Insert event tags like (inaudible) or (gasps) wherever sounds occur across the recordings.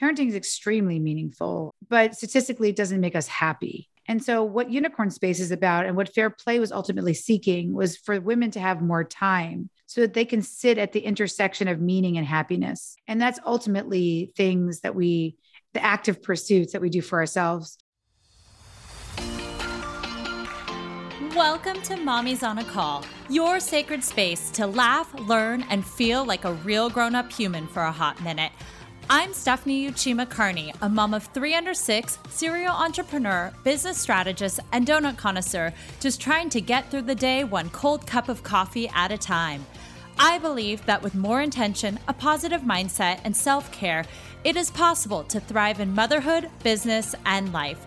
parenting is extremely meaningful, but statistically, it doesn't make us happy. And so, what Unicorn Space is about and what Fair Play was ultimately seeking was for women to have more time so that they can sit at the intersection of meaning and happiness. And that's ultimately things that we, the active pursuits that we do for ourselves. Welcome to Mommy's on a Call, your sacred space to laugh, learn, and feel like a real grown up human for a hot minute. I'm Stephanie Uchima Carney, a mom of three under six, serial entrepreneur, business strategist, and donut connoisseur, just trying to get through the day one cold cup of coffee at a time. I believe that with more intention, a positive mindset, and self care, it is possible to thrive in motherhood, business, and life.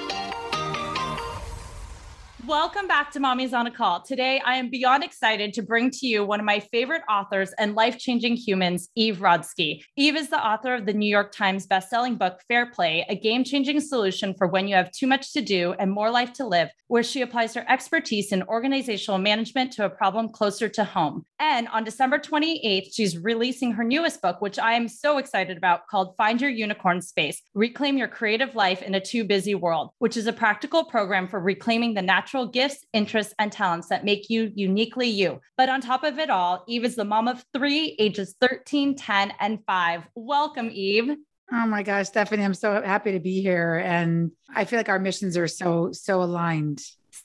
Welcome back to Mommy's on a Call. Today, I am beyond excited to bring to you one of my favorite authors and life changing humans, Eve Rodsky. Eve is the author of the New York Times bestselling book, Fair Play, a game changing solution for when you have too much to do and more life to live, where she applies her expertise in organizational management to a problem closer to home. And on December 28th, she's releasing her newest book, which I am so excited about, called Find Your Unicorn Space Reclaim Your Creative Life in a Too Busy World, which is a practical program for reclaiming the natural natural gifts, interests, and talents that make you uniquely you. But on top of it all, Eve is the mom of three, ages 13, 10, and five. Welcome, Eve. Oh my gosh, Stephanie, I'm so happy to be here. And I feel like our missions are so, so aligned.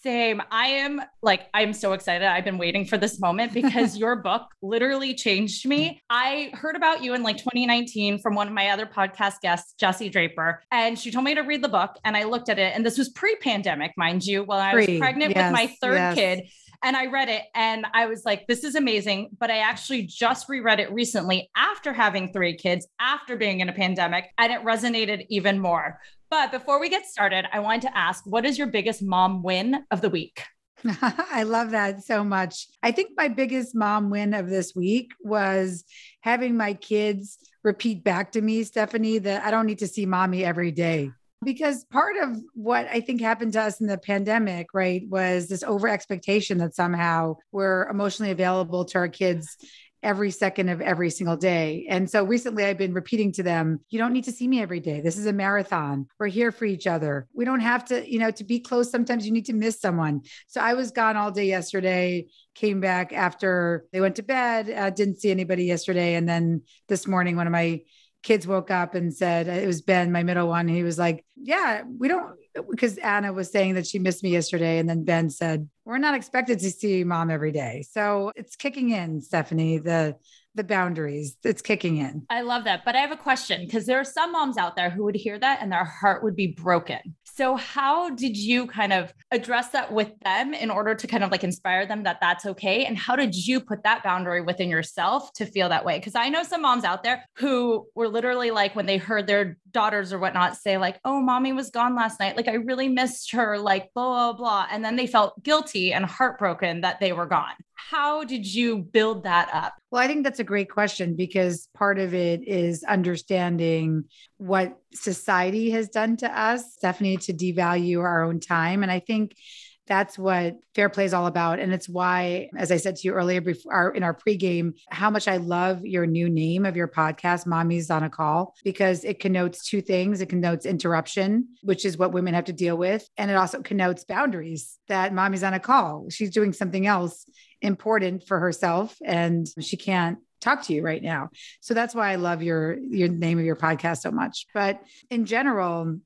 Same. I am like, I'm so excited. I've been waiting for this moment because (laughs) your book literally changed me. I heard about you in like 2019 from one of my other podcast guests, Jesse Draper, and she told me to read the book. And I looked at it, and this was pre pandemic, mind you, while I was pregnant yes, with my third yes. kid. And I read it and I was like, this is amazing. But I actually just reread it recently after having three kids, after being in a pandemic, and it resonated even more. But before we get started, I wanted to ask what is your biggest mom win of the week? (laughs) I love that so much. I think my biggest mom win of this week was having my kids repeat back to me, Stephanie, that I don't need to see mommy every day. Because part of what I think happened to us in the pandemic, right, was this over expectation that somehow we're emotionally available to our kids every second of every single day. And so recently I've been repeating to them, you don't need to see me every day. This is a marathon. We're here for each other. We don't have to, you know, to be close. Sometimes you need to miss someone. So I was gone all day yesterday, came back after they went to bed, uh, didn't see anybody yesterday. And then this morning, one of my kids woke up and said, it was Ben, my middle one. He was like, yeah, we don't, because Anna was saying that she missed me yesterday. And then Ben said, We're not expected to see mom every day. So it's kicking in, Stephanie, the the boundaries. It's kicking in. I love that. But I have a question because there are some moms out there who would hear that and their heart would be broken. So, how did you kind of address that with them in order to kind of like inspire them that that's okay? And how did you put that boundary within yourself to feel that way? Because I know some moms out there who were literally like, when they heard their daughters or whatnot say, like, oh, mommy was gone last night. Like, I really missed her, like, blah, blah, blah. And then they felt guilty and heartbroken that they were gone. How did you build that up? Well, I think that's a great question because part of it is understanding what society has done to us, Stephanie, to devalue our own time. And I think that's what fair play is all about. And it's why, as I said to you earlier before our, in our pregame, how much I love your new name of your podcast, Mommy's on a Call, because it connotes two things. It connotes interruption, which is what women have to deal with. And it also connotes boundaries that mommy's on a call. She's doing something else important for herself and she can't talk to you right now. So that's why I love your your name of your podcast so much. But in general,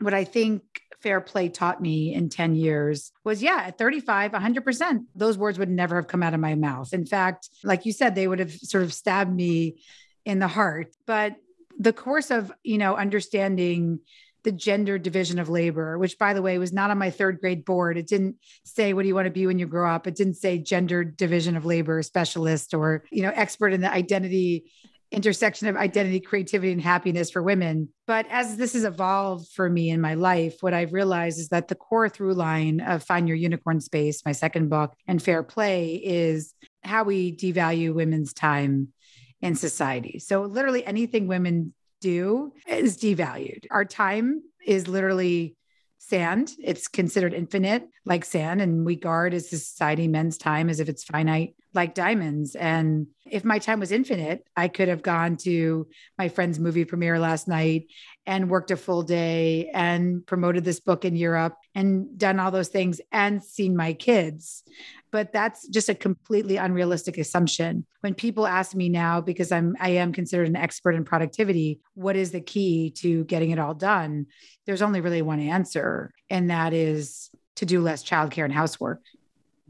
what I think fair play taught me in 10 years was yeah, at 35, 100%, those words would never have come out of my mouth. In fact, like you said, they would have sort of stabbed me in the heart. But the course of, you know, understanding the gender division of labor, which by the way was not on my third grade board. It didn't say what do you want to be when you grow up. It didn't say gender division of labor specialist or, you know, expert in the identity intersection of identity, creativity, and happiness for women. But as this has evolved for me in my life, what I've realized is that the core through line of Find Your Unicorn Space, my second book, and Fair Play is how we devalue women's time in society. So, literally, anything women do is devalued. Our time is literally sand. It's considered infinite, like sand, and we guard as a society men's time as if it's finite, like diamonds. And if my time was infinite, I could have gone to my friend's movie premiere last night and worked a full day and promoted this book in Europe and done all those things and seen my kids. But that's just a completely unrealistic assumption. When people ask me now, because I'm I am considered an expert in productivity, what is the key to getting it all done? There's only really one answer, and that is to do less childcare and housework.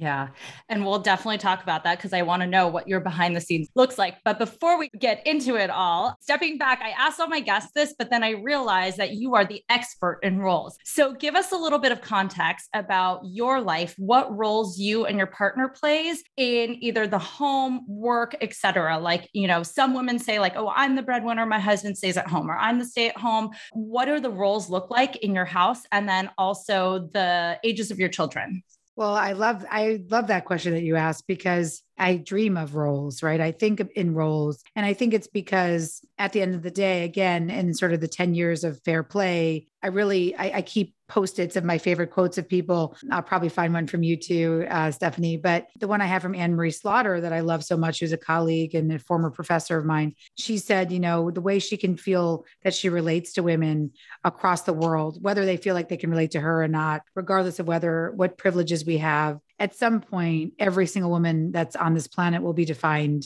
Yeah. And we'll definitely talk about that because I want to know what your behind the scenes looks like. But before we get into it all, stepping back, I asked all my guests this, but then I realized that you are the expert in roles. So give us a little bit of context about your life, what roles you and your partner plays in either the home, work, etc. Like, you know, some women say like, "Oh, I'm the breadwinner, my husband stays at home," or "I'm the stay at home." What do the roles look like in your house and then also the ages of your children? Well, I love I love that question that you asked because I dream of roles, right? I think in roles. And I think it's because at the end of the day, again, in sort of the 10 years of fair play, I really I, I keep post-its of my favorite quotes of people. I'll probably find one from you too, uh, Stephanie. But the one I have from Anne Marie Slaughter that I love so much, who's a colleague and a former professor of mine, she said, you know, the way she can feel that she relates to women across the world, whether they feel like they can relate to her or not, regardless of whether what privileges we have. At some point, every single woman that's on this planet will be defined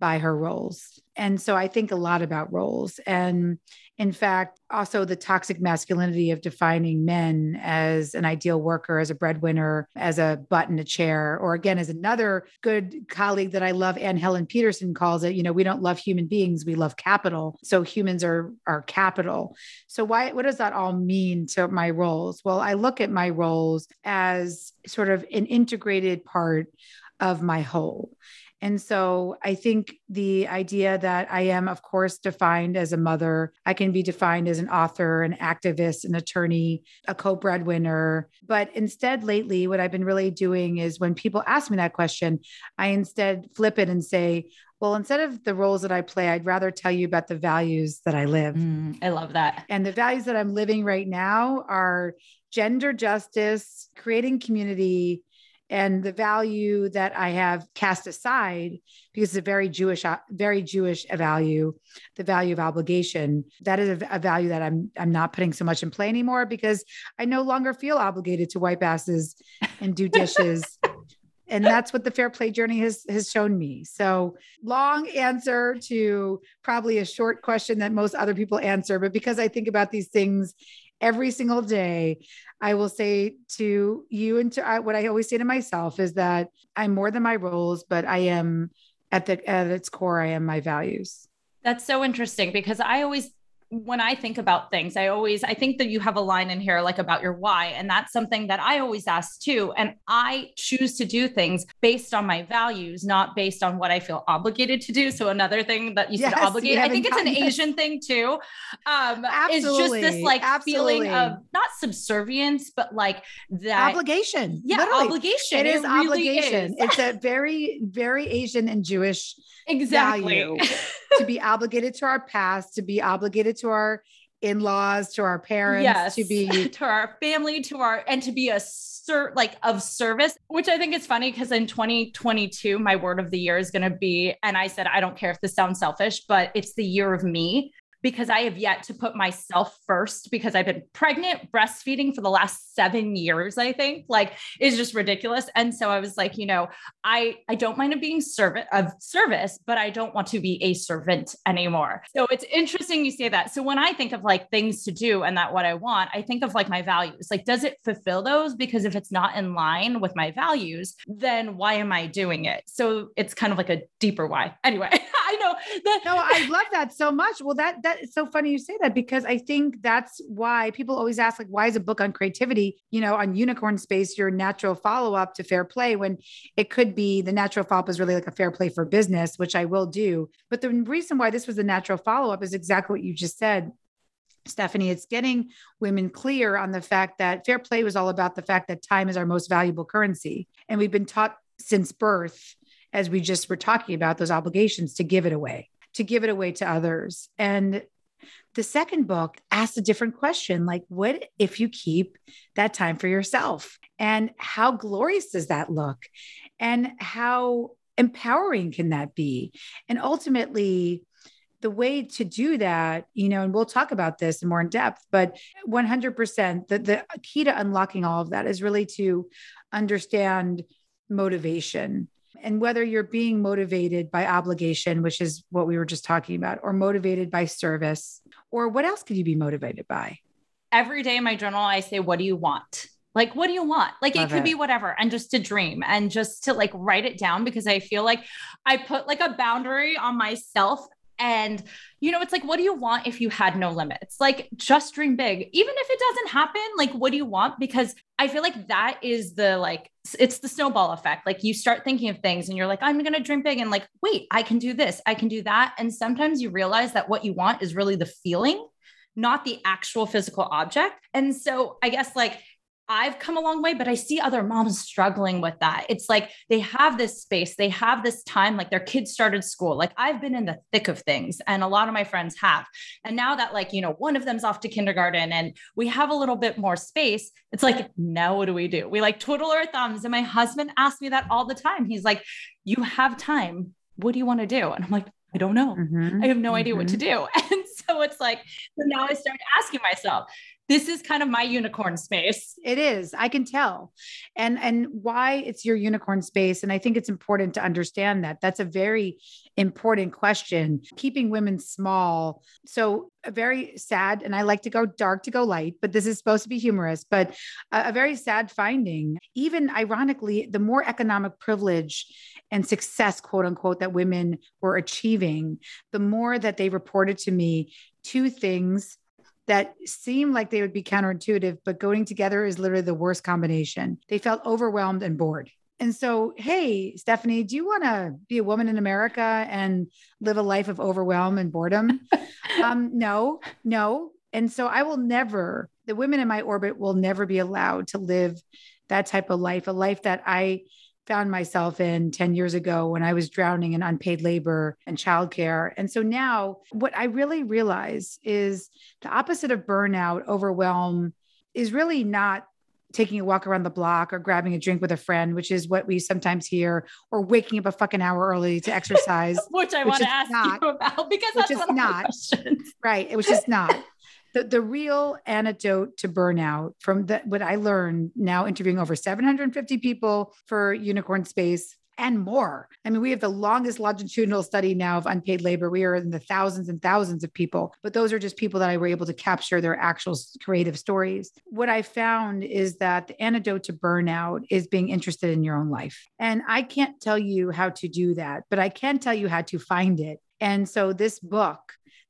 by her roles. And so I think a lot about roles. And in fact, also the toxic masculinity of defining men as an ideal worker, as a breadwinner, as a butt in a chair, or again, as another good colleague that I love, Anne Helen Petersen calls it, you know, we don't love human beings, we love capital. So humans are are capital. So why what does that all mean to my roles? Well, I look at my roles as sort of an integrated part of my whole. And so I think the idea that I am, of course, defined as a mother, I can be defined as an author, an activist, an attorney, a co breadwinner. But instead, lately, what I've been really doing is when people ask me that question, I instead flip it and say, well, instead of the roles that I play, I'd rather tell you about the values that I live. Mm, I love that. And the values that I'm living right now are gender justice, creating community, and the value that I have cast aside because it's a very Jewish, uh, very Jewish value, the value of obligation. That is a, a, value that I'm I'm not putting so much in play anymore because I no longer feel obligated to wipe asses and do dishes. (laughs) and that's what the fair play journey has has shown me so long answer to probably a short question that most other people answer but because i think about these things every single day I will say to you and to I, what I always say to myself is that I'm more than my roles, but I am at the at its core, I am my values. That's so interesting because I always when I think about things, I always I think that you have a line in here like about your why and that's something that I always ask too and I choose to do things based on my values not based on what I feel obligated to do. So another thing that you yes, said obligated I think it's an Asian thing too. Um Absolutely. it's just this like Absolutely. feeling of not subservience but like that obligation. Yeah, Literally. obligation. It is it really obligation. Is. (laughs) it's a very very Asian and Jewish exactly. value. to be obligated to our past, to be obligated to our in-laws, to our parents, yes. to be (laughs) to our family, to our and to be a ser- like of service, which I think is funny because in 2022, my word of the year is going to be, and I said I don't care if this sounds selfish, but it's the year of me because I have yet to put myself first because I've been pregnant, breastfeeding for the last seven years, I think. Like is just ridiculous. And so I was like, you know, I I don't mind being servant of service, but I don't want to be a servant anymore. So it's interesting you say that. So when I think of like things to do and that what I want, I think of like my values. Like, does it fulfill those? Because if it's not in line with my values, then why am I doing it? So it's kind of like a deeper why. Anyway, (laughs) I know the- no, I love that so much. Well, that that is so funny you say that because I think that's why people always ask, like, why is a book on creativity, you know, on unicorn space, your natural follow-up to fair play when it could be the natural follow-up is really like a fair play for business, which I will do. But the reason why this was a natural follow-up is exactly what you just said. Stephanie, it's getting women clear on the fact that fair play was all about the fact that time is our most valuable currency. And we've been taught since birth, as we just were talking about, those obligations to give it away, to give it away to others. And the second book asks a different question like, what if you keep that time for yourself? And how glorious does that look? And how empowering can that be? And ultimately, the way to do that, you know, and we'll talk about this more in depth, but 100%, the, the key to unlocking all of that is really to understand motivation and whether you're being motivated by obligation, which is what we were just talking about, or motivated by service, or what else could you be motivated by? Every day in my journal, I say, What do you want? Like, what do you want? Like, Love it could it. be whatever, and just to dream and just to like write it down because I feel like I put like a boundary on myself and, you know, it's like, what do you want if you had no limits? Like, just dream big. Even if it doesn't happen, like, what do you want? Because I feel like that is the like, it's the snowball effect. Like, you start thinking of things and you're like, I'm going to dream big. And like, wait, I can do this, I can do that. And sometimes you realize that what you want is really the feeling, not the actual physical object. And so I guess like, I've come a long way, but I see other moms struggling with that. It's like they have this space, they have this time, like their kids started school. Like I've been in the thick of things, and a lot of my friends have. And now that, like, you know, one of them's off to kindergarten and we have a little bit more space, it's like, now what do we do? We like twiddle our thumbs. And my husband asks me that all the time. He's like, You have time. What do you want to do? And I'm like, I don't know. Mm-hmm. I have no mm-hmm. idea what to mm-hmm. do. (laughs) And so it's like, so now I start asking myself, this is kind of my unicorn space it is i can tell and and why it's your unicorn space and i think it's important to understand that that's a very important question keeping women small so a very sad and i like to go dark to go light but this is supposed to be humorous but a, a very sad finding even ironically the more economic privilege and success quote unquote that women were achieving the more that they reported to me two things that seem like they would be counterintuitive, but going together is literally the worst combination. They felt overwhelmed and bored. And so, hey, Stephanie, do you want to be a woman in America and live a life of overwhelm and boredom? (laughs) um, no, no. And so I will never, the women in my orbit will never be allowed to live that type of life, a life that I found myself in 10 years ago when I was drowning in unpaid labor and childcare. And so now, what I really realize is the opposite of burnout, overwhelm, is really not taking a walk around the block or grabbing a drink with a friend, which is what we sometimes hear, or waking up a fucking hour early to (laughs) exercise. which I want to ask not, you about because that's is not right. It was just not (laughs) the, the real antidote to burnout from the, what I learned now interviewing over 750 people for Unicorn Space and more. I mean, we have the longest longitudinal study now of unpaid labor. We are in the thousands and thousands of people, but those are just people that I were able to capture their actual creative stories. What I found is that the antidote to burnout is being interested in your own life. And I can't tell you how to do that, but I can tell you how to find it. And so this book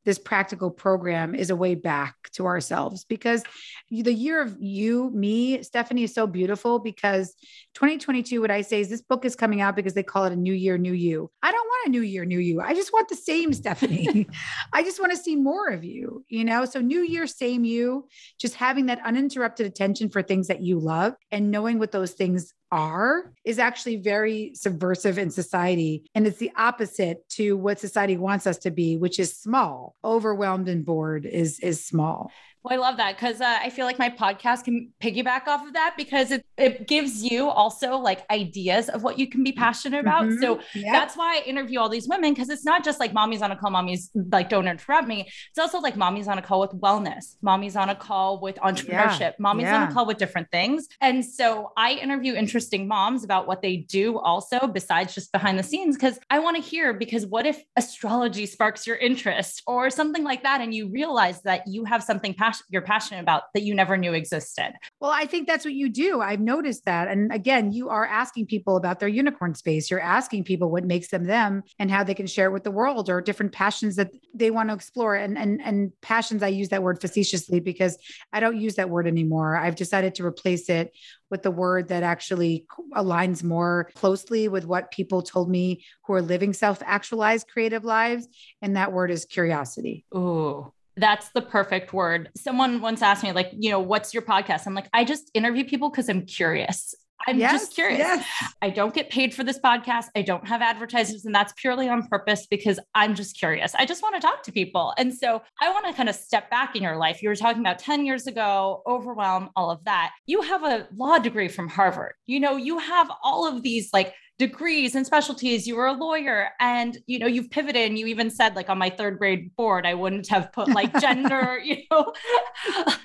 this practical program is a way back to ourselves because the year of you, me, Stephanie is so beautiful because 2022, what I say is this book is coming out because they call it a new year, new you. I don't want a new year, new you. I just want the same (laughs) Stephanie. I just want to see more of you, you know? So, new year, same you, just having that uninterrupted attention for things that you love and knowing what those things are is actually very subversive in society. And it's the opposite to what society wants us to be, which is small. Overwhelmed and bored is, is small. Well, I love that because uh, I feel like my podcast can piggyback off of that because it, it gives you also like ideas of what you can be passionate about. Mm-hmm. So yep. that's why I interview all these women because it's not just like mommy's on a call, mommy's like don't interrupt me. It's also like mommy's on a call with wellness, mommy's on a call with entrepreneurship, yeah. mommy's yeah. on a call with different things. And so I interview interesting moms about what they do also besides just behind the scenes because I want to hear because what if astrology sparks your interest or something like that and you realize that you have something passionate passion you're passionate about that you never knew existed. Well, I think that's what you do. I've noticed that. And again, you are asking people about their unicorn space. You're asking people what makes them them and how they can share it with the world or different passions that they want to explore. And and and passions, I use that word facetiously because I don't use that word anymore. I've decided to replace it with the word that actually aligns more closely with what people told me who are living self-actualized creative lives. And that word is curiosity. Ooh. That's the perfect word. Someone once asked me, like, you know, what's your podcast? I'm like, I just interview people because I'm curious. I'm yes, just curious. Yes. I don't get paid for this podcast. I don't have advertisers, and that's purely on purpose because I'm just curious. I just want to talk to people. And so I want to kind of step back in your life. You were talking about 10 years ago, overwhelm, all of that. You have a law degree from Harvard. You know, you have all of these like degrees and specialties you were a lawyer and you know you've pivoted and you even said like on my third grade board i wouldn't have put like (laughs) gender you know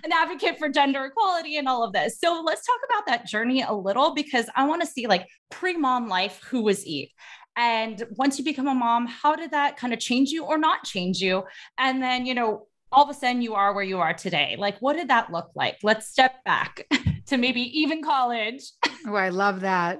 an advocate for gender equality and all of this. So let's talk about that journey a little because i want to see like pre-mom life who was eve? And once you become a mom how did that kind of change you or not change you? And then you know all of a sudden you are where you are today. Like what did that look like? Let's step back (laughs) to maybe even college. Oh i love that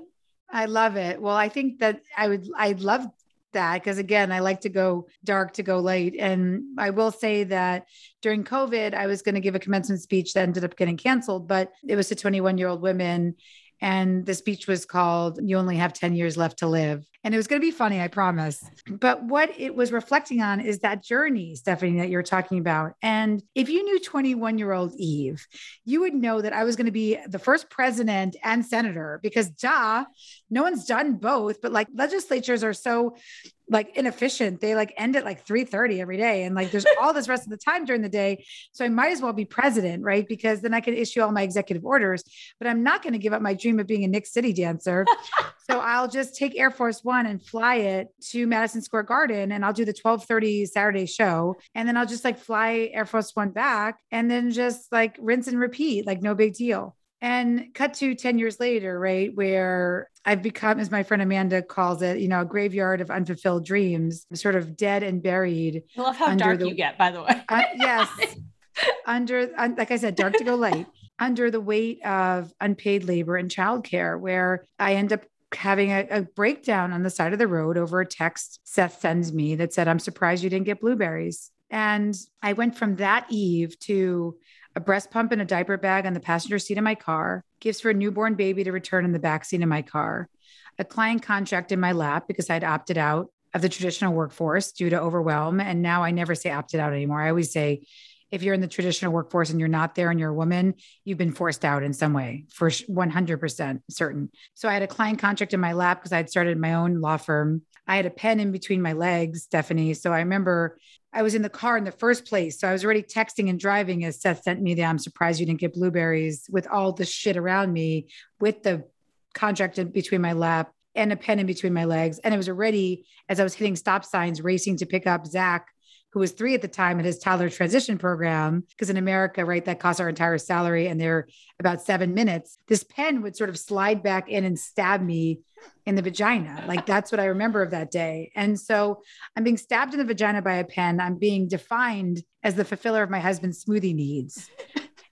I love it. Well, I think that I would, I love that because again, I like to go dark to go light. And I will say that during COVID, I was going to give a commencement speech that ended up getting canceled, but it was to 21 year old women. And the speech was called You Only Have 10 Years Left to Live. And it was going to be funny, I promise. But what it was reflecting on is that journey, Stephanie, that you're talking about. And if you knew 21 year old Eve, you would know that I was going to be the first president and senator because, duh, no one's done both. But like legislatures are so like inefficient. They like end at like 3 30 every day. And like there's all this rest of the time during the day. So I might as well be president, right? Because then I can issue all my executive orders. But I'm not going to give up my dream of being a Knicks City dancer. (laughs) so I'll just take Air Force One and fly it to Madison Square Garden and I'll do the 1230 Saturday show. And then I'll just like fly Air Force One back and then just like rinse and repeat, like no big deal. And cut to 10 years later, right, where I've become, as my friend Amanda calls it, you know, a graveyard of unfulfilled dreams, sort of dead and buried. I love how dark the, you get, by the way. uh, (laughs) yes. under, un, like I said, dark to go light, under the weight of unpaid labor and childcare, where I end up having a, a, breakdown on the side of the road over a text Seth sends me that said, I'm surprised you didn't get blueberries. And I went from that eve to a breast pump and a diaper bag on the passenger seat of my car, gifts for a newborn baby to return in the back seat of my car, a client contract in my lap because I'd opted out of the traditional workforce due to overwhelm. And now I never say opted out anymore. I always say, if you're in the traditional workforce and you're not there and you're a woman, you've been forced out in some way for 100% certain. So I had a client contract in my lap because I had started my own law firm. I had a pen in between my legs, Stephanie. So I remember I was in the car in the first place. So I was already texting and driving as Seth sent me the I'm surprised you didn't get blueberries with all the shit around me with the contract in between my lap and a pen in between my legs. And it was already as I was hitting stop signs, racing to pick up Zach, who was three at the time at his toddler transition program. Because in America, right, that costs our entire salary and they're about seven minutes. This pen would sort of slide back in and stab me in the vagina. Like that's what I remember of that day. And so I'm being stabbed in the vagina by a pen. I'm being defined as the fulfiller of my husband's smoothie needs.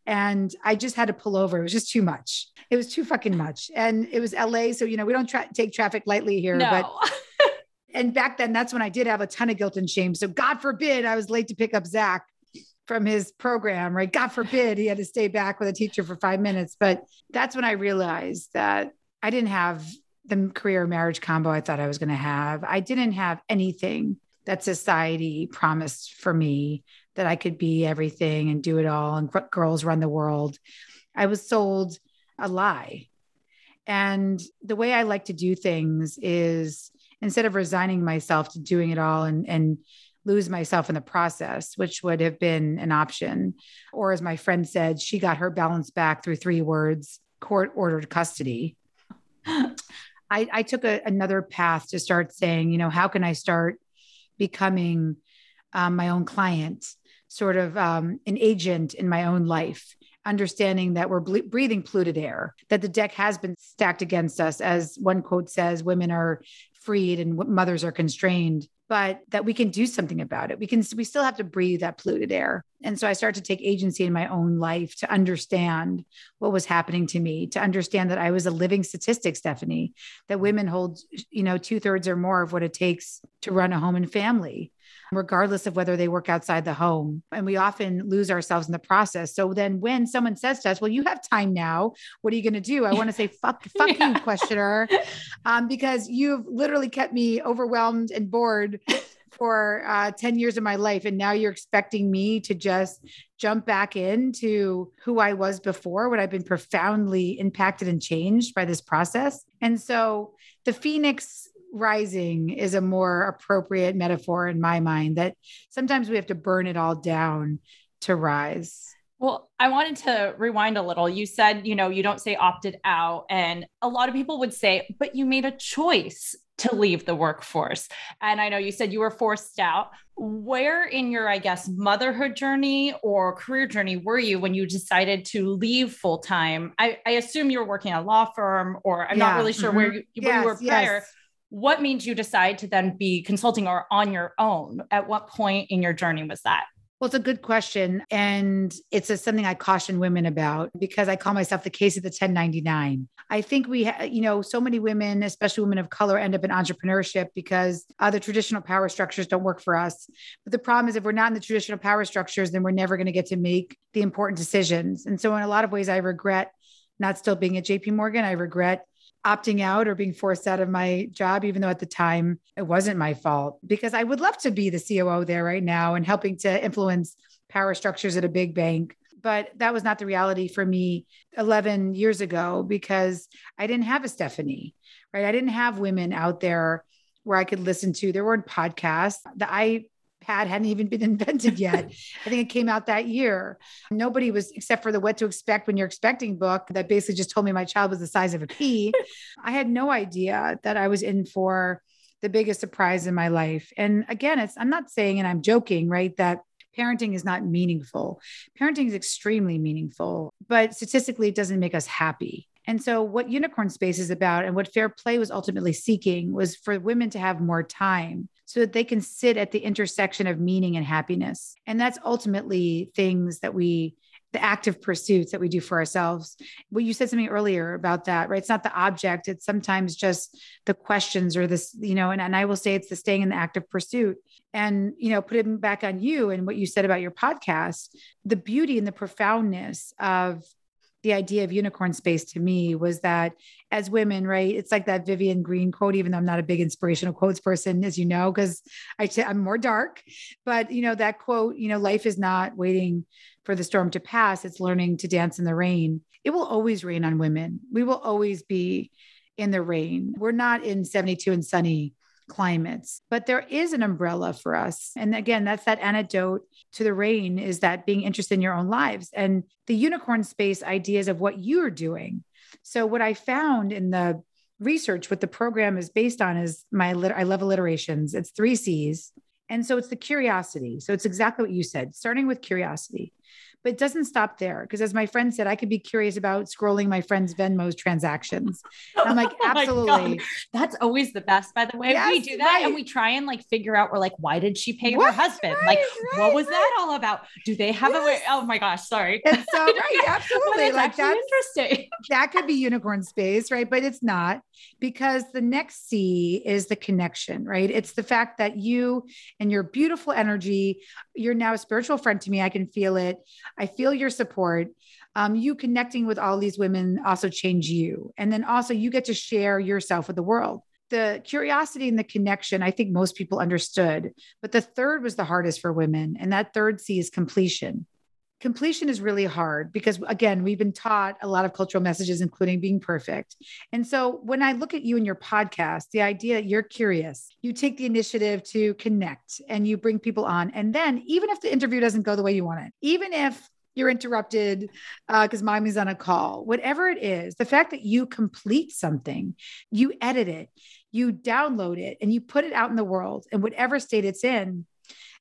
And I just had to pull over. It was just too much. It was too fucking much. And it was LA. So, you know, we don't tra- take traffic lightly here, no. but (laughs) and back then that's when I did have a ton of guilt and shame. So God forbid I was late to pick up Zach from his program, right? God forbid he had to stay back with a teacher for five minutes. But that's when I realized that I didn't have the career marriage combo I thought I was going to have. I didn't have anything that society promised for me that I could be everything and do it all and girls run the world. I was sold a lie. And the way I like to do things is instead of resigning myself to doing it all and, and lose myself in the process, which would have been an option. Or as my friend said, she got her balance back through three words court ordered custody. (gasps) I, I took a, another path to start saying, you know, how can I start becoming um, my own client, sort of um, an agent in my own life, understanding that we're ble- breathing polluted air, that the deck has been stacked against us. As one quote says, women are freed and mothers are constrained. but that we can do something about it. We can, we still have to breathe that polluted air. And so I started to take agency in my own life to understand what was happening to me, to understand that I was a living statistic, Stephanie, that women hold, you know, two thirds or more of what it takes to run a home and family regardless of whether they work outside the home. And we often lose ourselves in the process. So then when someone says to us, well, you have time now, what are you going to do? I want to say, fuck, (laughs) fuck yeah. you, questioner, um, because you've literally kept me overwhelmed and bored for uh, 10 years of my life. And now you're expecting me to just jump back into who I was before when I've been profoundly impacted and changed by this process. And so the Phoenix rising is a more appropriate metaphor in my mind that sometimes we have to burn it all down to rise. Well, I wanted to rewind a little. You said, you know, you don't say opted out. And a lot of people would say, but you made a choice to leave the workforce. And I know you said you were forced out. Where in your, I guess, motherhood journey or career journey were you when you decided to leave full time? I, I, assume you were working at a law firm, or I'm yeah. not really sure mm-hmm. where, you, where yes, you were prior. Yes what made you decide to then be consulting or on your own? At what point in your journey was that? Well, it's a good question. And it's a, something I caution women about because I call myself the case of the 1099. I think we, ha- you know, so many women, especially women of color, end up in entrepreneurship because uh, the traditional power structures don't work for us. But the problem is, if we're not in the traditional power structures, then we're never going to get to make the important decisions. And so, in a lot of ways, I regret not still being at JP Morgan. I regret opting out or being forced out of my job, even though at the time it wasn't my fault, because I would love to be the COO there right now and helping to influence power structures at a big bank. But that was not the reality for me 11 years ago because I didn't have a Stephanie, right? I didn't have women out there where I could listen to. There weren't podcasts. that I pad hadn't even been (laughs) invented yet. I think it came out that year. Nobody was, except for the What to Expect When You're Expecting book that basically just told me my child was the size of a pea. (laughs) I had no idea that I was in for the biggest surprise in my life. And again, it's, I'm not saying, and I'm joking, right, that parenting is not meaningful. Parenting is extremely meaningful, but statistically, it doesn't make us happy. And so, what Unicorn Space is about and what Fair Play was ultimately seeking was for women to have more time so that they can sit at the intersection of meaning and happiness. And that's ultimately things that we the active pursuits that we do for ourselves. Well, you said something earlier about that, right? It's not the object, it's sometimes just the questions or this, you know, and, and I will say it's the staying in the active pursuit. And, you know, put it back on you and what you said about your podcast, the beauty and the profoundness of the idea of unicorn space to me was that as women, right? It's like that Vivian Greene quote, even though I'm not a big inspirational quotes person, as you know, because I'm more dark. But you know, that quote, you know, life is not waiting for the storm to pass, it's learning to dance in the rain. It will always rain on women. We will always be in the rain. We're not in 72 and sunny climates. But there is an umbrella for us. And again, that's that antidote to the rain is that being interested in your own lives and the unicorn space ideas of what you're doing. So, what I found in the research, what the program is based on is my, I love alliterations. It's three C's. And so it's the curiosity. So it's exactly what you said, starting with curiosity. But it doesn't stop there because, as my friend said, I could be curious about scrolling my friend's Venmo's transactions. And I'm like, (laughs) oh absolutely. That's always the best, by the way. Yes, we do that right. and we try and like figure out, we're like, why did she pay what? her husband? Right, like, right, what was that all about? Do they have yes. a way? Oh my gosh, sorry. And so, (laughs) right, absolutely. like that's interesting. (laughs) that could be unicorn space, right? But it's not because the next C is the connection, right? It's the fact that you and your beautiful energy, you're now a spiritual friend to me. I can feel it. I feel your support. Um, you connecting with all these women also change you. And then also you get to share yourself with the world. The curiosity and the connection, I think most people understood. But the third was the hardest for women. And that third C is completion completion is really hard because again we've been taught a lot of cultural messages including being perfect. And so when i look at you and your podcast the idea that you're curious you take the initiative to connect and you bring people on. And then even if the interview doesn't go the way you want it even if you're interrupted because uh, mommy's on a call whatever it is the fact that you complete something you edit it you download it and you put it out in the world in whatever state it's in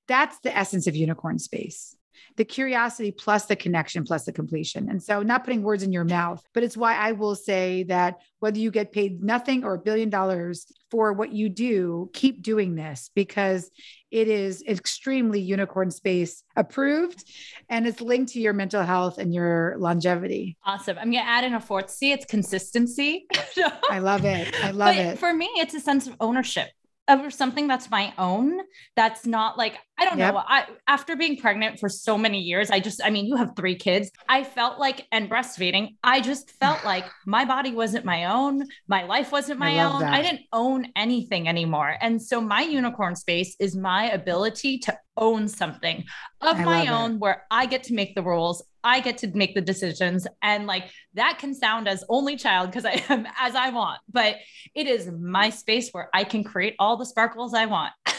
that's the essence of unicorn space the curiosity plus the connection plus the completion. And so, not putting words in your mouth, but it's why I will say that whether you get paid nothing or a billion dollars for what you do, keep doing this because it is extremely unicorn space approved and it's linked to your mental health and your longevity. Awesome. I'm going to add in a fourth C it's consistency. (laughs) I love it. I love but it. For me, it's a sense of ownership over something that's my own that's not like i don't yep. know i after being pregnant for so many years i just i mean you have three kids i felt like and breastfeeding i just felt (sighs) like my body wasn't my own my life wasn't my I own that. i didn't own anything anymore and so my unicorn space is my ability to own something of I my own it. where i get to make the rules I get to make the decisions. And like that can sound as only child because I am (laughs) as I want, but it is my space where I can create all the sparkles I want. (laughs)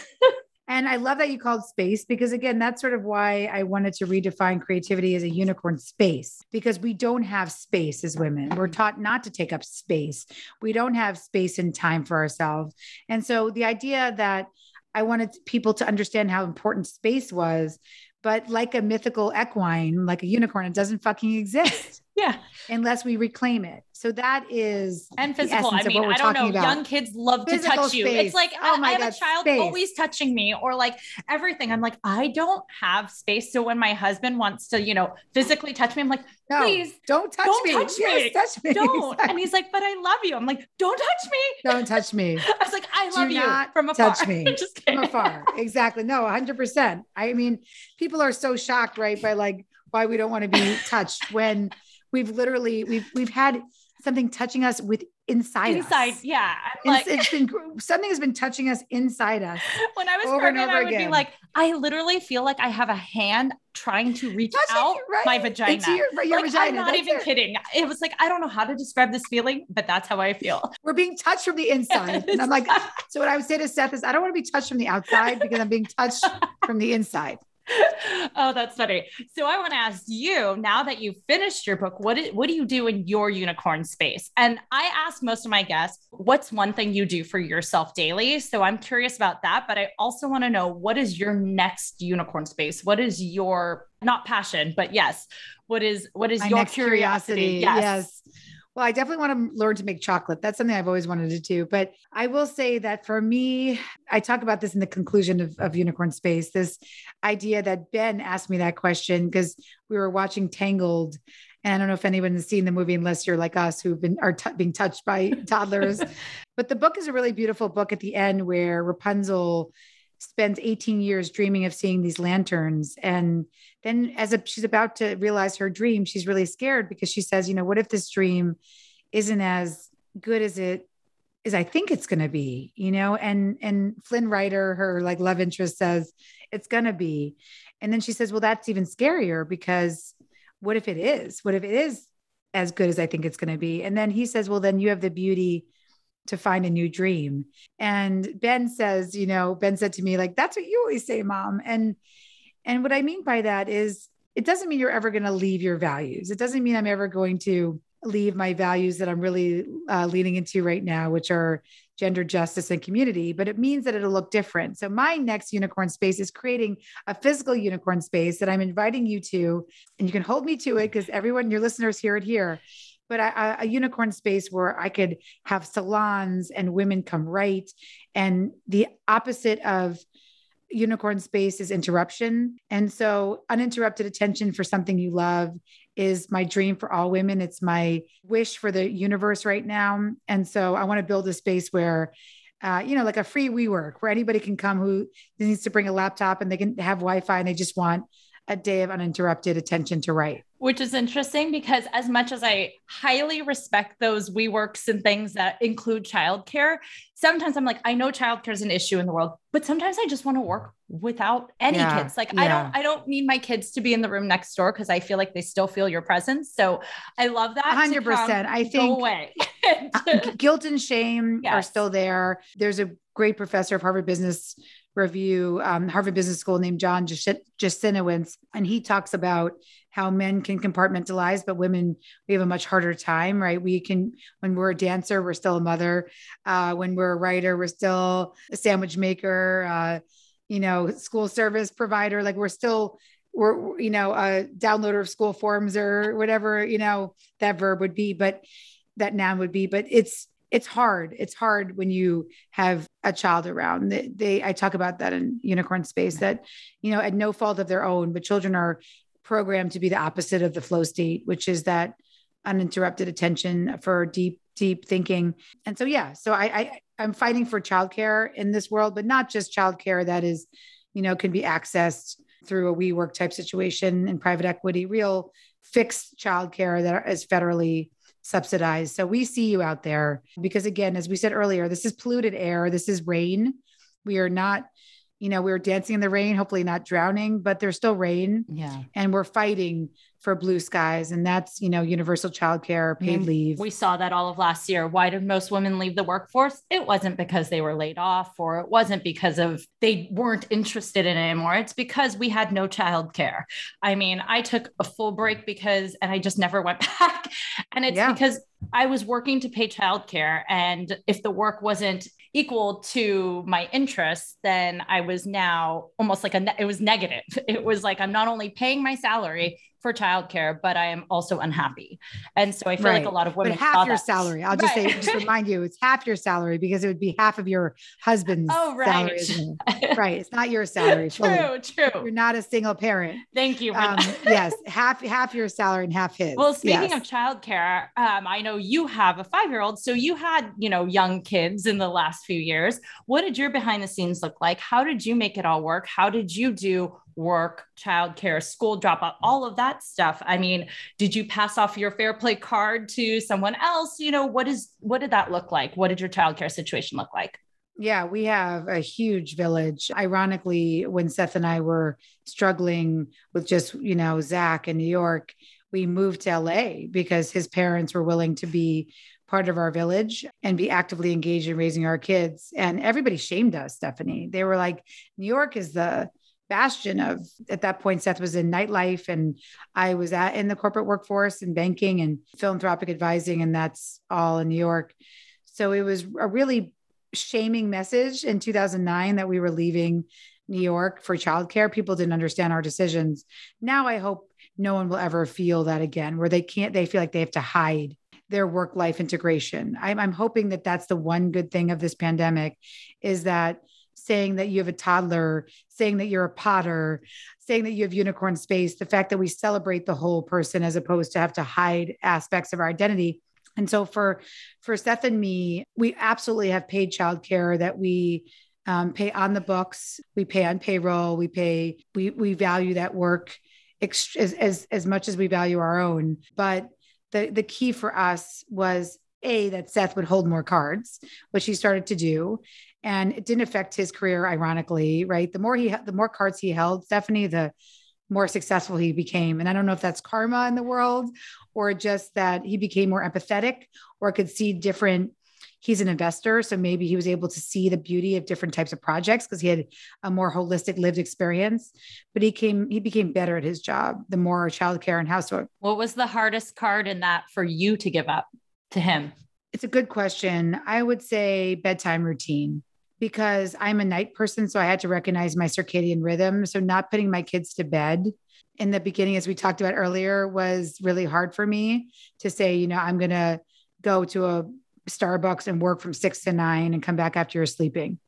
And I love that you called space because, again, that's sort of why I wanted to redefine creativity as a unicorn space because we don't have space as women. We're taught not to take up space. We don't have space and time for ourselves. And so the idea that I wanted people to understand how important space was but like a mythical equine, like a unicorn, it doesn't fucking exist. Yeah. Unless we reclaim it. So that is and physical. I mean, I don't know. About. Young kids love physical to touch space. you. It's like oh I, I have God, a child space. always touching me or like everything. I'm like, I don't have space. So when my husband wants to, you know, physically touch me, I'm like, no, please don't touch don't me. Touch yes, me. touch me. (laughs) Don't. And he's like, but I love you. I'm like, don't touch me. Don't touch me. (laughs) I was like, I love Do you from afar. Touch me (laughs) from afar. Exactly. No, 100%. I mean, people are so shocked, right, by like why we don't want to be touched when we've literally we've we've had something touching us with inside inside us. yeah like, it's been something has been touching us inside us (laughs) when i was pregnant i would again. be like i literally feel like i have a hand trying to reach touching out right. my vagina your, your like, vagina i'm not that's even it. kidding it was like i don't know how to describe this feeling but that's how i feel (laughs) we're being touched from the (laughs) inside yes. and i'm like so what i would say to seth is i don't want to be touched from the outside because i'm being touched from the inside (laughs) oh, that's funny. So I want to ask you now that you've finished your book, what is, what do you do in your unicorn space? And I ask most of my guests, what's one thing you do for yourself daily? So I'm curious about that, but I also want to know what is your next unicorn space? What is your not passion, but yes, what is what is my your curiosity? curiosity? Yes. yes. Well, I definitely want to learn to make chocolate. That's something I've always wanted to do. But I will say that for me, I talk about this in the conclusion of, of Unicorn Space this idea that Ben asked me that question because we were watching Tangled. And I don't know if anyone has seen the movie unless you're like us who've been are t- being touched by (laughs) toddlers. but the book is a really beautiful book at the end where Rapunzel spends 18 years dreaming of seeing these lanterns. And then as a, she's about to realize her dream she's really scared because she says you know what if this dream isn't as good as it as i think it's going to be you know? And and flynn rider her like love interest says it's going to be. And then she says well that's even scarier because what if it is? What if it is as good as i think it's going to be? And then he says well then you have the beauty to find a new dream. And Ben says, you know, Ben said to me, like, that's what you always say, mom. And and what I mean by that is it doesn't mean you're ever going to leave your values. It doesn't mean I'm ever going to leave my values that I'm really uh, leaning into right now, which are gender justice and community, but it means that it'll look different. So, my next unicorn space is creating a physical unicorn space that I'm inviting you to, and you can hold me to it because everyone, your listeners, hear it here but a, a, unicorn space where I could have salons and women come write. And the opposite of unicorn space is interruption. And so, uninterrupted attention for something you love is my dream for all women. It's my wish for the universe right now. And so, I want to build a space where uh, you know, like a free WeWork where anybody can come who needs to bring a laptop and they can have Wi-Fi and they just want a day of uninterrupted attention to write. Which is interesting because as much as I highly respect those WeWorks and things that include childcare, sometimes I'm like, I know childcare is an issue in the world, but sometimes I just want to work without any yeah, kids. Like yeah. I don't, I don't need my kids to be in the room next door because I feel like they still feel your presence. So I love that. Hundred percent. I think away. Uh, (laughs) guilt and shame yes. are still there. There's a great professor of Harvard Business Review, um, Harvard Business School named John Jastrzynowicz, and he talks about how men can compartmentalize, but women we have a much harder time, right? We can when we're a dancer, we're still a mother. Uh, when we're a writer, we're still a sandwich maker. Uh, you know, school service provider. Like we're still or you know a downloader of school forms or whatever you know that verb would be but that noun would be but it's it's hard. It's hard when you have a child around. They, they i talk about that in unicorn space that you know at no fault of their own but children are programmed to be the opposite of the flow state which is that uninterrupted attention for deep deep thinking. And so yeah so i, I i'm fighting for childcare in this world but not just childcare that is you know can be accessed through a WeWork type situation in private equity, real fixed childcare that is federally subsidized. So we see you out there because, again, as we said earlier, this is polluted air, this is rain. We are not, you know, we're dancing in the rain, hopefully not drowning, but there's still rain. Yeah. And we're fighting for blue skies and that's you know universal childcare paid leave we saw that all of last year why did most women leave the workforce it wasn't because they were laid off or it wasn't because of they weren't interested in it anymore it's because we had no childcare i mean i took a full break because and i just never went (laughs) back and it's yeah. because I was working to pay childcare. And if the work wasn't equal to my interests, then I was now almost like a, ne- it was negative. (laughs) It was like, I'm not only paying my salary, for childcare, but I am also unhappy. And so I feel right. like a lot of women but half your that. salary. I'll just right. say, just remind you, it's half your salary because it would be half of your husband's oh, right. salary. (laughs) right. It's not your salary. true, fully. true. You're not a single parent. Thank you. Um, (laughs) yes. Half half your salary and half his. Well, speaking yes. of childcare, um, I know you have a five-year-old. So you had, you know, young kids in the last few years. What did your behind the scenes look like? How did you make it all work? How did you do work, childcare, school drop out, all of that stuff. I mean, did you pass off your fair play card to someone else? You know, what is what did that look like? What did your childcare situation look like? Yeah, we have a huge village. Ironically, when Seth and I were struggling with just, you know, Zach in New York, we moved to LA because his parents were willing to be part of our village and be actively engaged in raising our kids. And everybody shamed us, Stephanie. They were like, New York is the bastion of at that point seth was in nightlife and i was at in the corporate workforce and banking and philanthropic advising and that's all in new york. So it was a really shaming message in 2009 that we were leaving new york for childcare. People didn't understand our decisions. Now i hope no one will ever feel that again where they can't they feel like they have to hide their work life integration. I'm, I'm hoping that that's the one good thing of this pandemic is that saying that you have a toddler, saying that you're a potter, saying that you have unicorn space, the fact that we celebrate the whole person as opposed to have to hide aspects of our identity. And so for for Seth and me, we absolutely have paid childcare that we um, pay on the books, we pay on payroll, we pay we we value that work ex- as, as as much as we value our own. But the the key for us was a that Seth would hold more cards, which he started to do, and it didn't affect his career ironically right? The more he the more cards he held stephanie the more successful he became. And i don't know if that's karma in the world or just that he became more empathetic or could see different he's an investor so maybe he was able to see the beauty of different types of projects because he had a more holistic lived experience. But he came he became better at his job the more childcare and housework. What was the hardest card in that for you to give up to him? It's a good question. I would say bedtime routine because I'm a night person. So I had to recognize my circadian rhythm. So not putting my kids to bed in the beginning, as we talked about earlier, was really hard for me to say, you know, I'm going to go to a Starbucks and work from six to nine and come back after you're sleeping.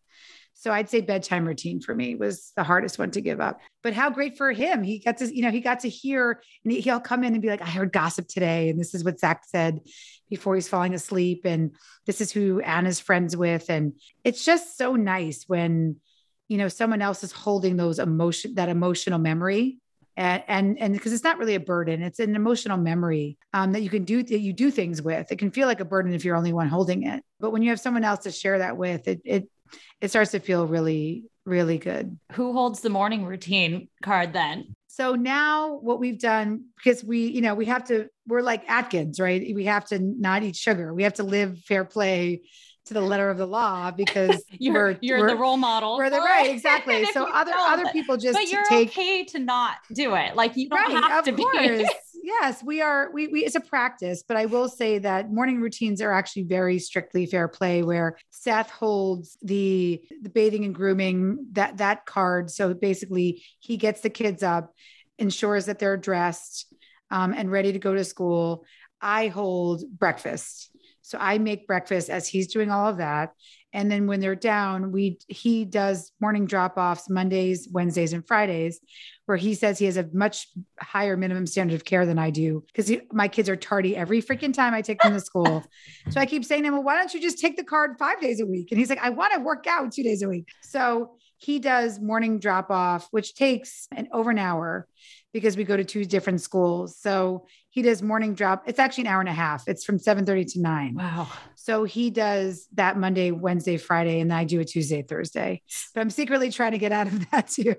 So I'd say bedtime routine for me was the hardest one to give up. But how great for him. He got to, you know, he got to hear and he'll come in and be like, I heard gossip today. And this is what Zach said before he's falling asleep. And this is who Anna's friends with. And it's just so nice when, you know, someone else is holding those emotion, that emotional memory and and and because it's not really a burden it's an emotional memory um, that you can do that you do things with it can feel like a burden if you're only one holding it but when you have someone else to share that with it it it starts to feel really, really good. Who holds the morning routine card then? So now what we've done, because we, you know, we have to, we're like Atkins, right? We have to not eat sugar. We have to live fair play to the letter of the law because (laughs) you're we're, you're we're, the role model. We're the right, exactly. (laughs) So other other people just but you're take, okay to not do it. Like you don't right, have to course. be. Yes, we are. We, we it's a practice, but I will say that morning routines are actually very strictly fair play. Where Seth holds the the bathing and grooming that that card. So basically, he gets the kids up ensures that they're dressed um, and ready to go to school. I hold breakfast. So I make breakfast as he's doing all of that. And then when they're down, we he does morning drop-offs Mondays, Wednesdays, and Fridays, where he says he has a much higher minimum standard of care than I do because my kids are tardy every freaking time I take them to school. so I keep saying to him, well, why don't you just take the card five days a week? And he's like, I want to work out two days a week. So he does morning drop off, which takes an over an hour because we go to two different schools. So he does morning drop. It's actually an hour and a half. It's from 7 30 to 9. Wow. So he does that Monday, Wednesday, Friday, and I do a Tuesday, Thursday. But I'm secretly trying to get out of (laughs) that too.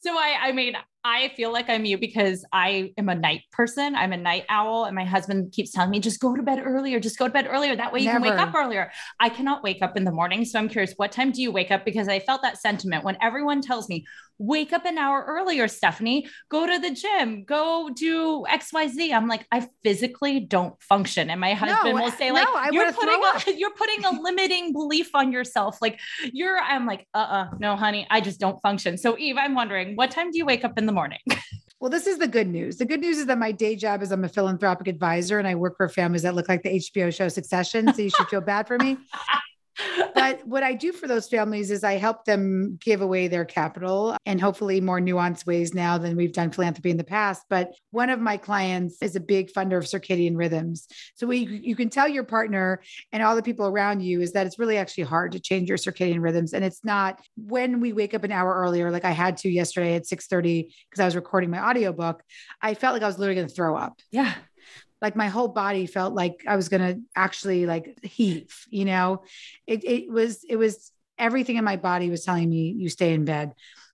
So I, I mean, I feel like I'm you because I am a night person. I'm a night owl, and my husband keeps telling me, just go to bed earlier. Just go to bed earlier. That way you Never. can wake up earlier. I cannot wake up in the morning, so I'm curious, what time do you wake up? Because I felt that sentiment when everyone tells me, wake up an hour earlier, Stephanie. Go to the gym. Go do X, Y, Z. I'm like, I physically don't function, and my husband no, will say, like, no, you're putting a, (laughs) you're putting a limiting belief on yourself. Like you're, I'm like, uh, uh no, honey, I just don't function. So Eve, I'm wondering what time do you wake up in the morning? (laughs) Well, this is the good news. The good news is that my day job is I'm a philanthropic advisor and I work for families that look like the HBO show Succession. So you should feel bad for me. (laughs) but what I do for those families is I help them give away their capital and hopefully more nuanced ways now than we've done philanthropy in the past. But one of my clients is a big funder of circadian rhythms. So we, you can tell your partner and all the people around you is that it's really actually hard to change your circadian rhythms. And it's not when we wake up an hour earlier, like I had to yesterday at 6 30 because I was recording my audiobook. I felt like I was literally going to throw up. Yeah like my whole body felt like I was gonna actually like heave, you know. It it was it was everything in my body was telling me you stay in bed.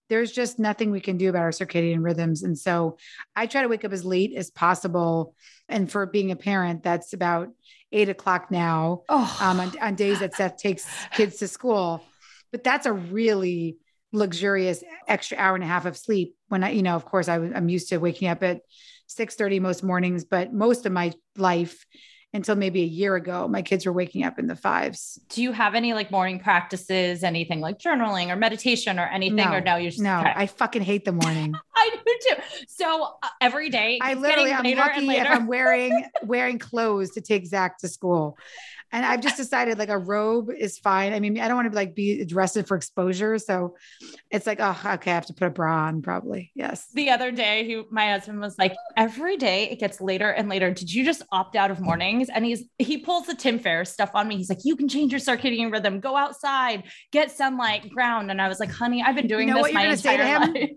There's just nothing we can do about our circadian rhythms. And so I try to wake up as late as possible. And for being a parent, that's about eight o'clock now oh. um, on, on days that Seth takes kids to school. But that's a really luxurious extra hour and a half of sleep when I, you know, of course I, I'm used to waking up at 6:30 most mornings, but most of my life until maybe a year ago, my kids were waking up in the fives. Do you have any like morning practices, anything like journaling or meditation or anything? No, or no, you're just no, okay. I fucking hate the morning. (laughs) I do too. So uh, every day, I literally, I'm lucky if I'm wearing, wearing clothes to take Zach to school. And I've just decided like a robe is fine. I mean, I don't want to like be dressed for exposure. So it's like, oh, okay, I have to put a bra on probably. Yes. The other day, he, my husband was like, every day it gets later and later. Did you just opt out of mornings? And he's, he pulls the Tim Ferriss stuff on me. He's like, you can change your circadian rhythm, go outside, get sunlight, ground. And I was like, honey, I've been doing you know this my entire life.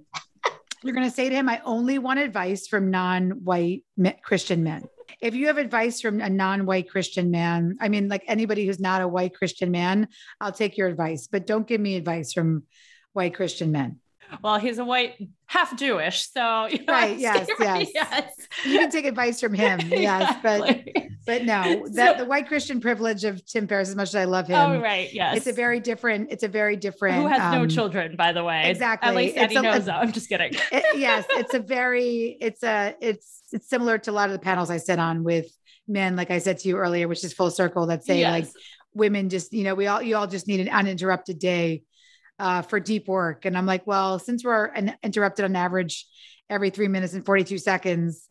You're going to say to him, I only want advice from non white Christian men if you have advice from a non-white Christian man, I mean, like anybody who's not a white Christian man, I'll take your advice, but don't give me advice from white Christian men. Well, he's a white, half Jewish, so (laughs) you know, right. Yes, yes, yes. You can take advice from him. (laughs) Yes, but but no, (laughs) that so, the white Christian privilege of Tim Ferriss, as much as I love him. Oh, right. Yes, it's a very different. It's a very different. Who has um, no children, by the way? Exactly. At least Eddie knows. I'm just kidding. It, yes, it's a very. It's a. It's it's similar to a lot of the panels I sit on with men, like I said to you earlier, which is full circle that say yes. like women just, you know, we all you all just need an uninterrupted day uh, for deep work. And I'm like, well, since we're an, interrupted on average every three minutes and 42 seconds,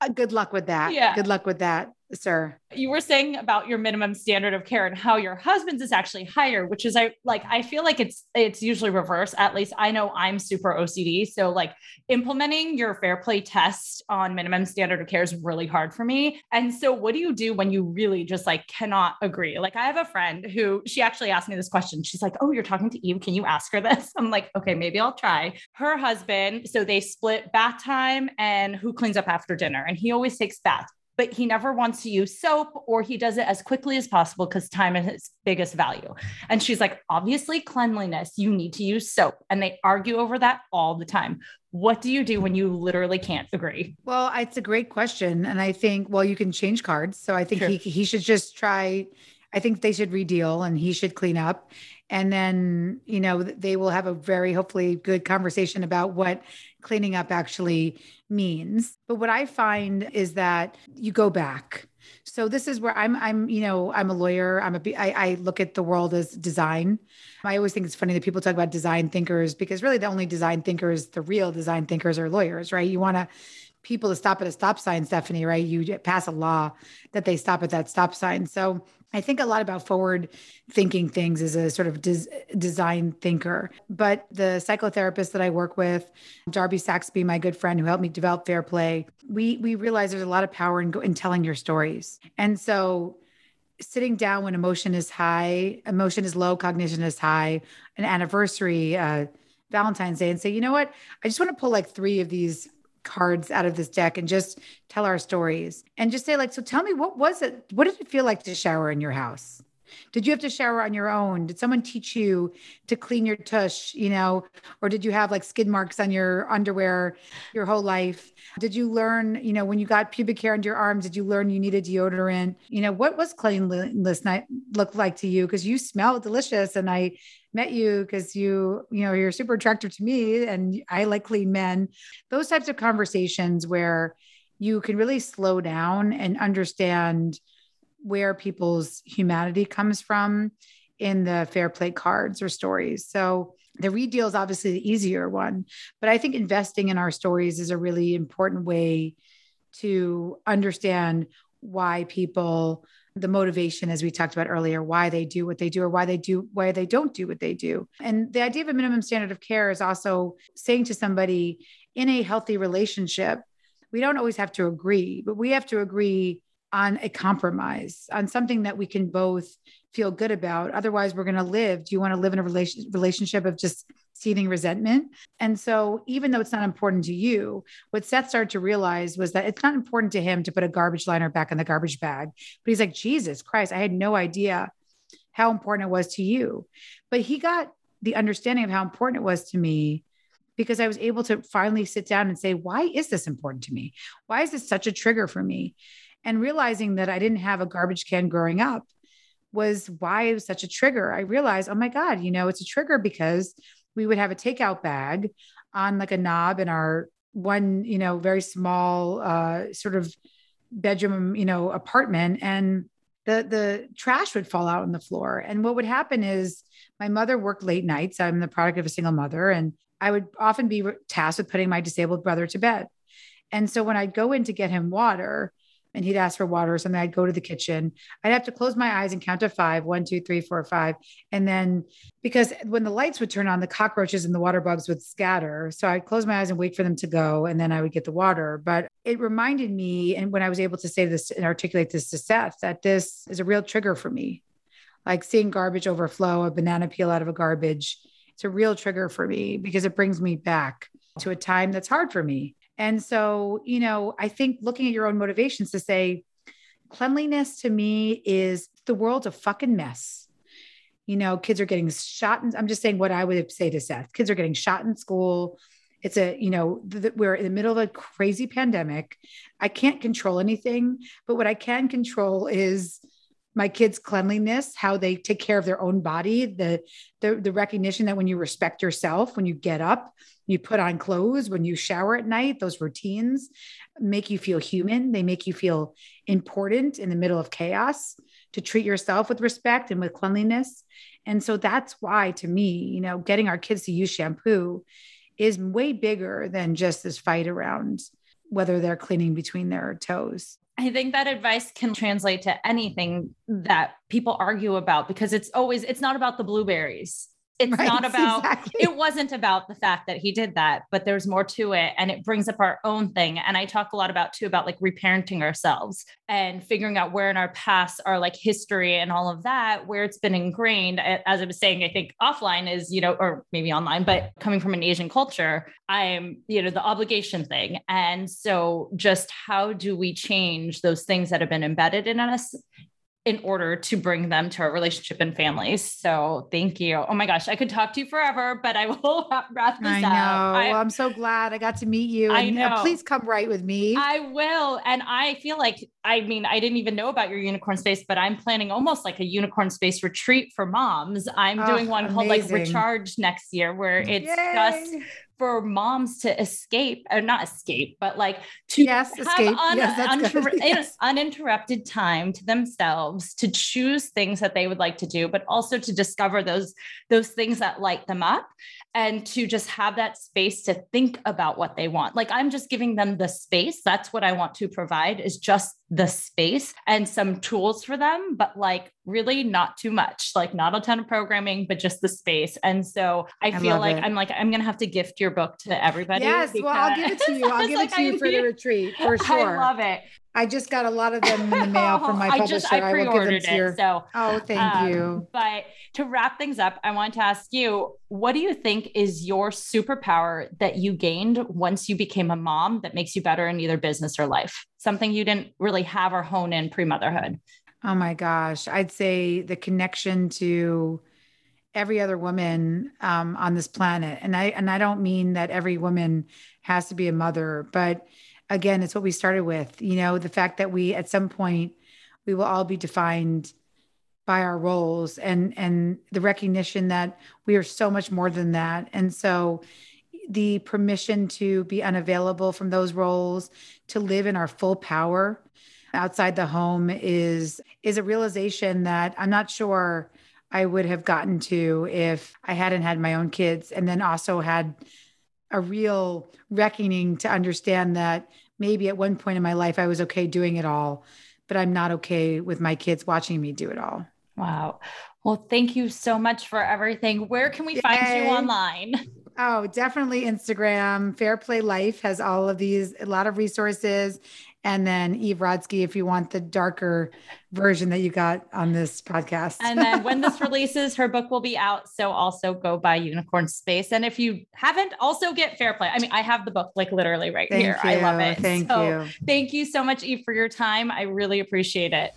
uh, good luck with that. Yeah. Good luck with that sir. You were saying about your minimum standard of care and how your husband's is actually higher which is i like i feel like it's it's usually reverse. At least i know i'm super ocd so like implementing your fair play test on minimum standard of care is really hard for me. And so what do you do when you really just like cannot agree? Like i have a friend who she actually asked me this question. She's like oh you're talking to eve. Can you ask her this? I'm like okay maybe i'll try. Her husband so they split bath time and who cleans up after dinner? And he always takes bath but he never wants to use soap or he does it as quickly as possible because time is his biggest value. And she's like, obviously, cleanliness, you need to use soap. And they argue over that all the time. What do you do when you literally can't agree? Well, it's a great question. And I think, well, you can change cards. So I think he, he should just try. I think they should redeal and he should clean up. And then, you know, they will have a very hopefully good conversation about what cleaning up actually means. But what I find is that you go back. So this is where I'm I'm you know I'm a lawyer. I'm a I, I look at the world as design. I always think it's funny that people talk about design thinkers because really the only design thinkers the real design thinkers are lawyers right? You want to people to stop at a stop sign Stephanie right? You pass a law that they stop at that stop sign. So I think a lot about forward thinking things as a sort of des- design thinker. But the psychotherapist that I work with, Darby Saxbe, my good friend who helped me develop Fair Play, we we realize there's a lot of power in, in telling your stories. And so sitting down when emotion is high, emotion is low, cognition is high, an anniversary, uh, Valentine's Day, and say, you know what? I just want to pull like three of these cards out of this deck and just tell our stories and just say like so tell me what was it what did it feel like to shower in your house? Did you have to shower on your own? Did someone teach you to clean your tush you know or did you have like skid marks on your underwear your whole life? Did you learn you know when you got pubic hair under your arms did you learn you needed deodorant? You know what was cleanliness night look like to you? Because you smell delicious and i met you because you, you know, you're super attractive to me and I like clean men. Those types of conversations where you can really slow down and understand where people's humanity comes from in the fair play cards or stories. So the redeal is obviously the easier one, but I think investing in our stories is a really important way to understand why people the motivation as we talked about earlier why they do what they do or why they do why they don't do what they do. And the idea of a minimum standard of care is also saying to somebody in a healthy relationship we don't always have to agree but we have to agree on a compromise on something that we can both feel good about otherwise we're going to live do you want to live in a relation, relationship of just seething resentment. And so, even though it's not important to you, what Seth started to realize was that it's not important to him to put a garbage liner back in the garbage bag. But he's like, Jesus Christ, I had no idea how important it was to you. But he got the understanding of how important it was to me because I was able to finally sit down and say, why is this important to me? Why is this such a trigger for me? And realizing that I didn't have a garbage can growing up was why it was such a trigger. I realized, oh my God, you know, it's a trigger because we would have a takeout bag on like a knob in our one, you know, very small uh, sort of bedroom, you know, apartment. And the the trash would fall out on the floor. And what would happen is my mother worked late nights. I'm the product of a single mother, and I would often be tasked with putting my disabled brother to bed. And so when I'd go in to get him water, and he'd ask for water or something, I'd go to the kitchen. I'd have to close my eyes and count to five, one, two, three, four, five. And then because when the lights would turn on, the cockroaches and the water bugs would scatter. So I'd close my eyes and wait for them to go. And then I would get the water. But it reminded me, and when I was able to say this and articulate this to Seth, that this is a real trigger for me. Like seeing garbage overflow, a banana peel out of a garbage. It's a real trigger for me because it brings me back to a time that's hard for me. And so, you know, I think looking at your own motivations to say, cleanliness to me is the world's a fucking mess. You know, kids are getting shot. In, I'm just saying what I would say to Seth. Kids are getting shot in school. It's a, you know, th- we're in the middle of a crazy pandemic. I can't control anything, but what I can control is my kids' cleanliness, how they take care of their own body, the, the the recognition that when you respect yourself, when you get up, you put on clothes, when you shower at night, those routines make you feel human. They make you feel important in the middle of chaos to treat yourself with respect and with cleanliness. And so that's why, to me, you know, getting our kids to use shampoo is way bigger than just this fight around whether they're cleaning between their toes. I think that advice can translate to anything that people argue about because it's always, it's not about the blueberries it's right, not (laughs) about exactly. it wasn't about the fact that he did that but there's more to it and it brings up our own thing and i talk a lot about too about like reparenting ourselves and figuring out where in our past our like history and all of that where it's been ingrained as i was saying i think offline is you know or maybe online but coming from an asian culture i'm you know the obligation thing and so just how do we change those things that have been embedded in us in order to bring them to our relationship and families. So thank you. Oh my gosh, I could talk to you forever, but I (laughs) will wrap this up. I know. I, well, I'm so glad I got to meet you. I uh, know. please come write with me. I will. And I feel like, I mean, I didn't even know about your unicorn space, but I'm planning almost like a unicorn space retreat for moms. I'm oh, doing one amazing. called like Recharge next year, where it's Yay. just for moms to escape or not escape, but like to yes, have escape. Un- yes, (laughs) yes. uninterrupted time to themselves to choose things that they would like to do, but also to discover those those things that light them up and to just have that space to think about what they want. Like I'm just giving them the space. That's what I want to provide is just the space and some tools for them, but like really not too much, like not a ton of programming, but just the space. And so I, I feel like it. I'm like, I'm going to have to gift your book to everybody. Yes. Well, I'll give it to you. I'll (laughs) give like, it to you for the (laughs) retreat for sure. I love it. I just got a lot of them in the mail (laughs) from my publisher. I, just, I, I give them to. So, oh, thank um, you. But to wrap things up, I want to ask you, what do you think is your superpower that you gained once you became a mom that makes you better in either business or life? Something you didn't really have or hone in pre-motherhood. Oh my gosh, I'd say the connection to every other woman um, on this planet, and I and I don't mean that every woman has to be a mother, but again, it's what we started with. You know, the fact that we at some point we will all be defined by our roles and and the recognition that we are so much more than that. And so the permission to be unavailable from those roles, to live in our full power outside the home is is a realization that I'm not sure I would have gotten to if I hadn't had my own kids and then also had a real reckoning to understand that maybe at one point in my life I was okay doing it all, but I'm not okay with my kids watching me do it all. Wow. Well, thank you so much for everything. Where can we Yay. find you online? Oh, definitely Instagram. Fair Play Life has all of these, a lot of resources and then Eve Rodsky if you want the darker version that you got on this podcast. and then when this (laughs) releases, her book will be out. So also go buy Unicorn Space. And if you haven't, also get Fair Play. I mean, I have the book like literally right thank here. You. I love it. Thank so, you. Thank you so much, Eve, for your time. I really appreciate it.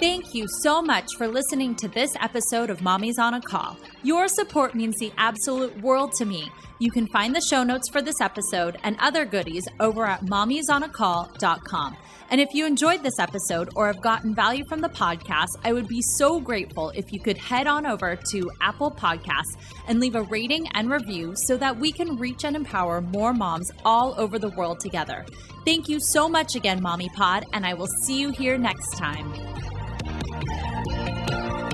Thank you so much for listening to this episode of Mommy's on a Call. Your support means the absolute world to me. You can find the show notes for this episode and other goodies over at mommysonacall.com. And if you enjoyed this episode or have gotten value from the podcast, I would be so grateful if you could head on over to Apple Podcasts and leave a rating and review so that we can reach and empower more moms all over the world together. Thank you so much again, Mommy Pod, and I will see you here next time. Thank you.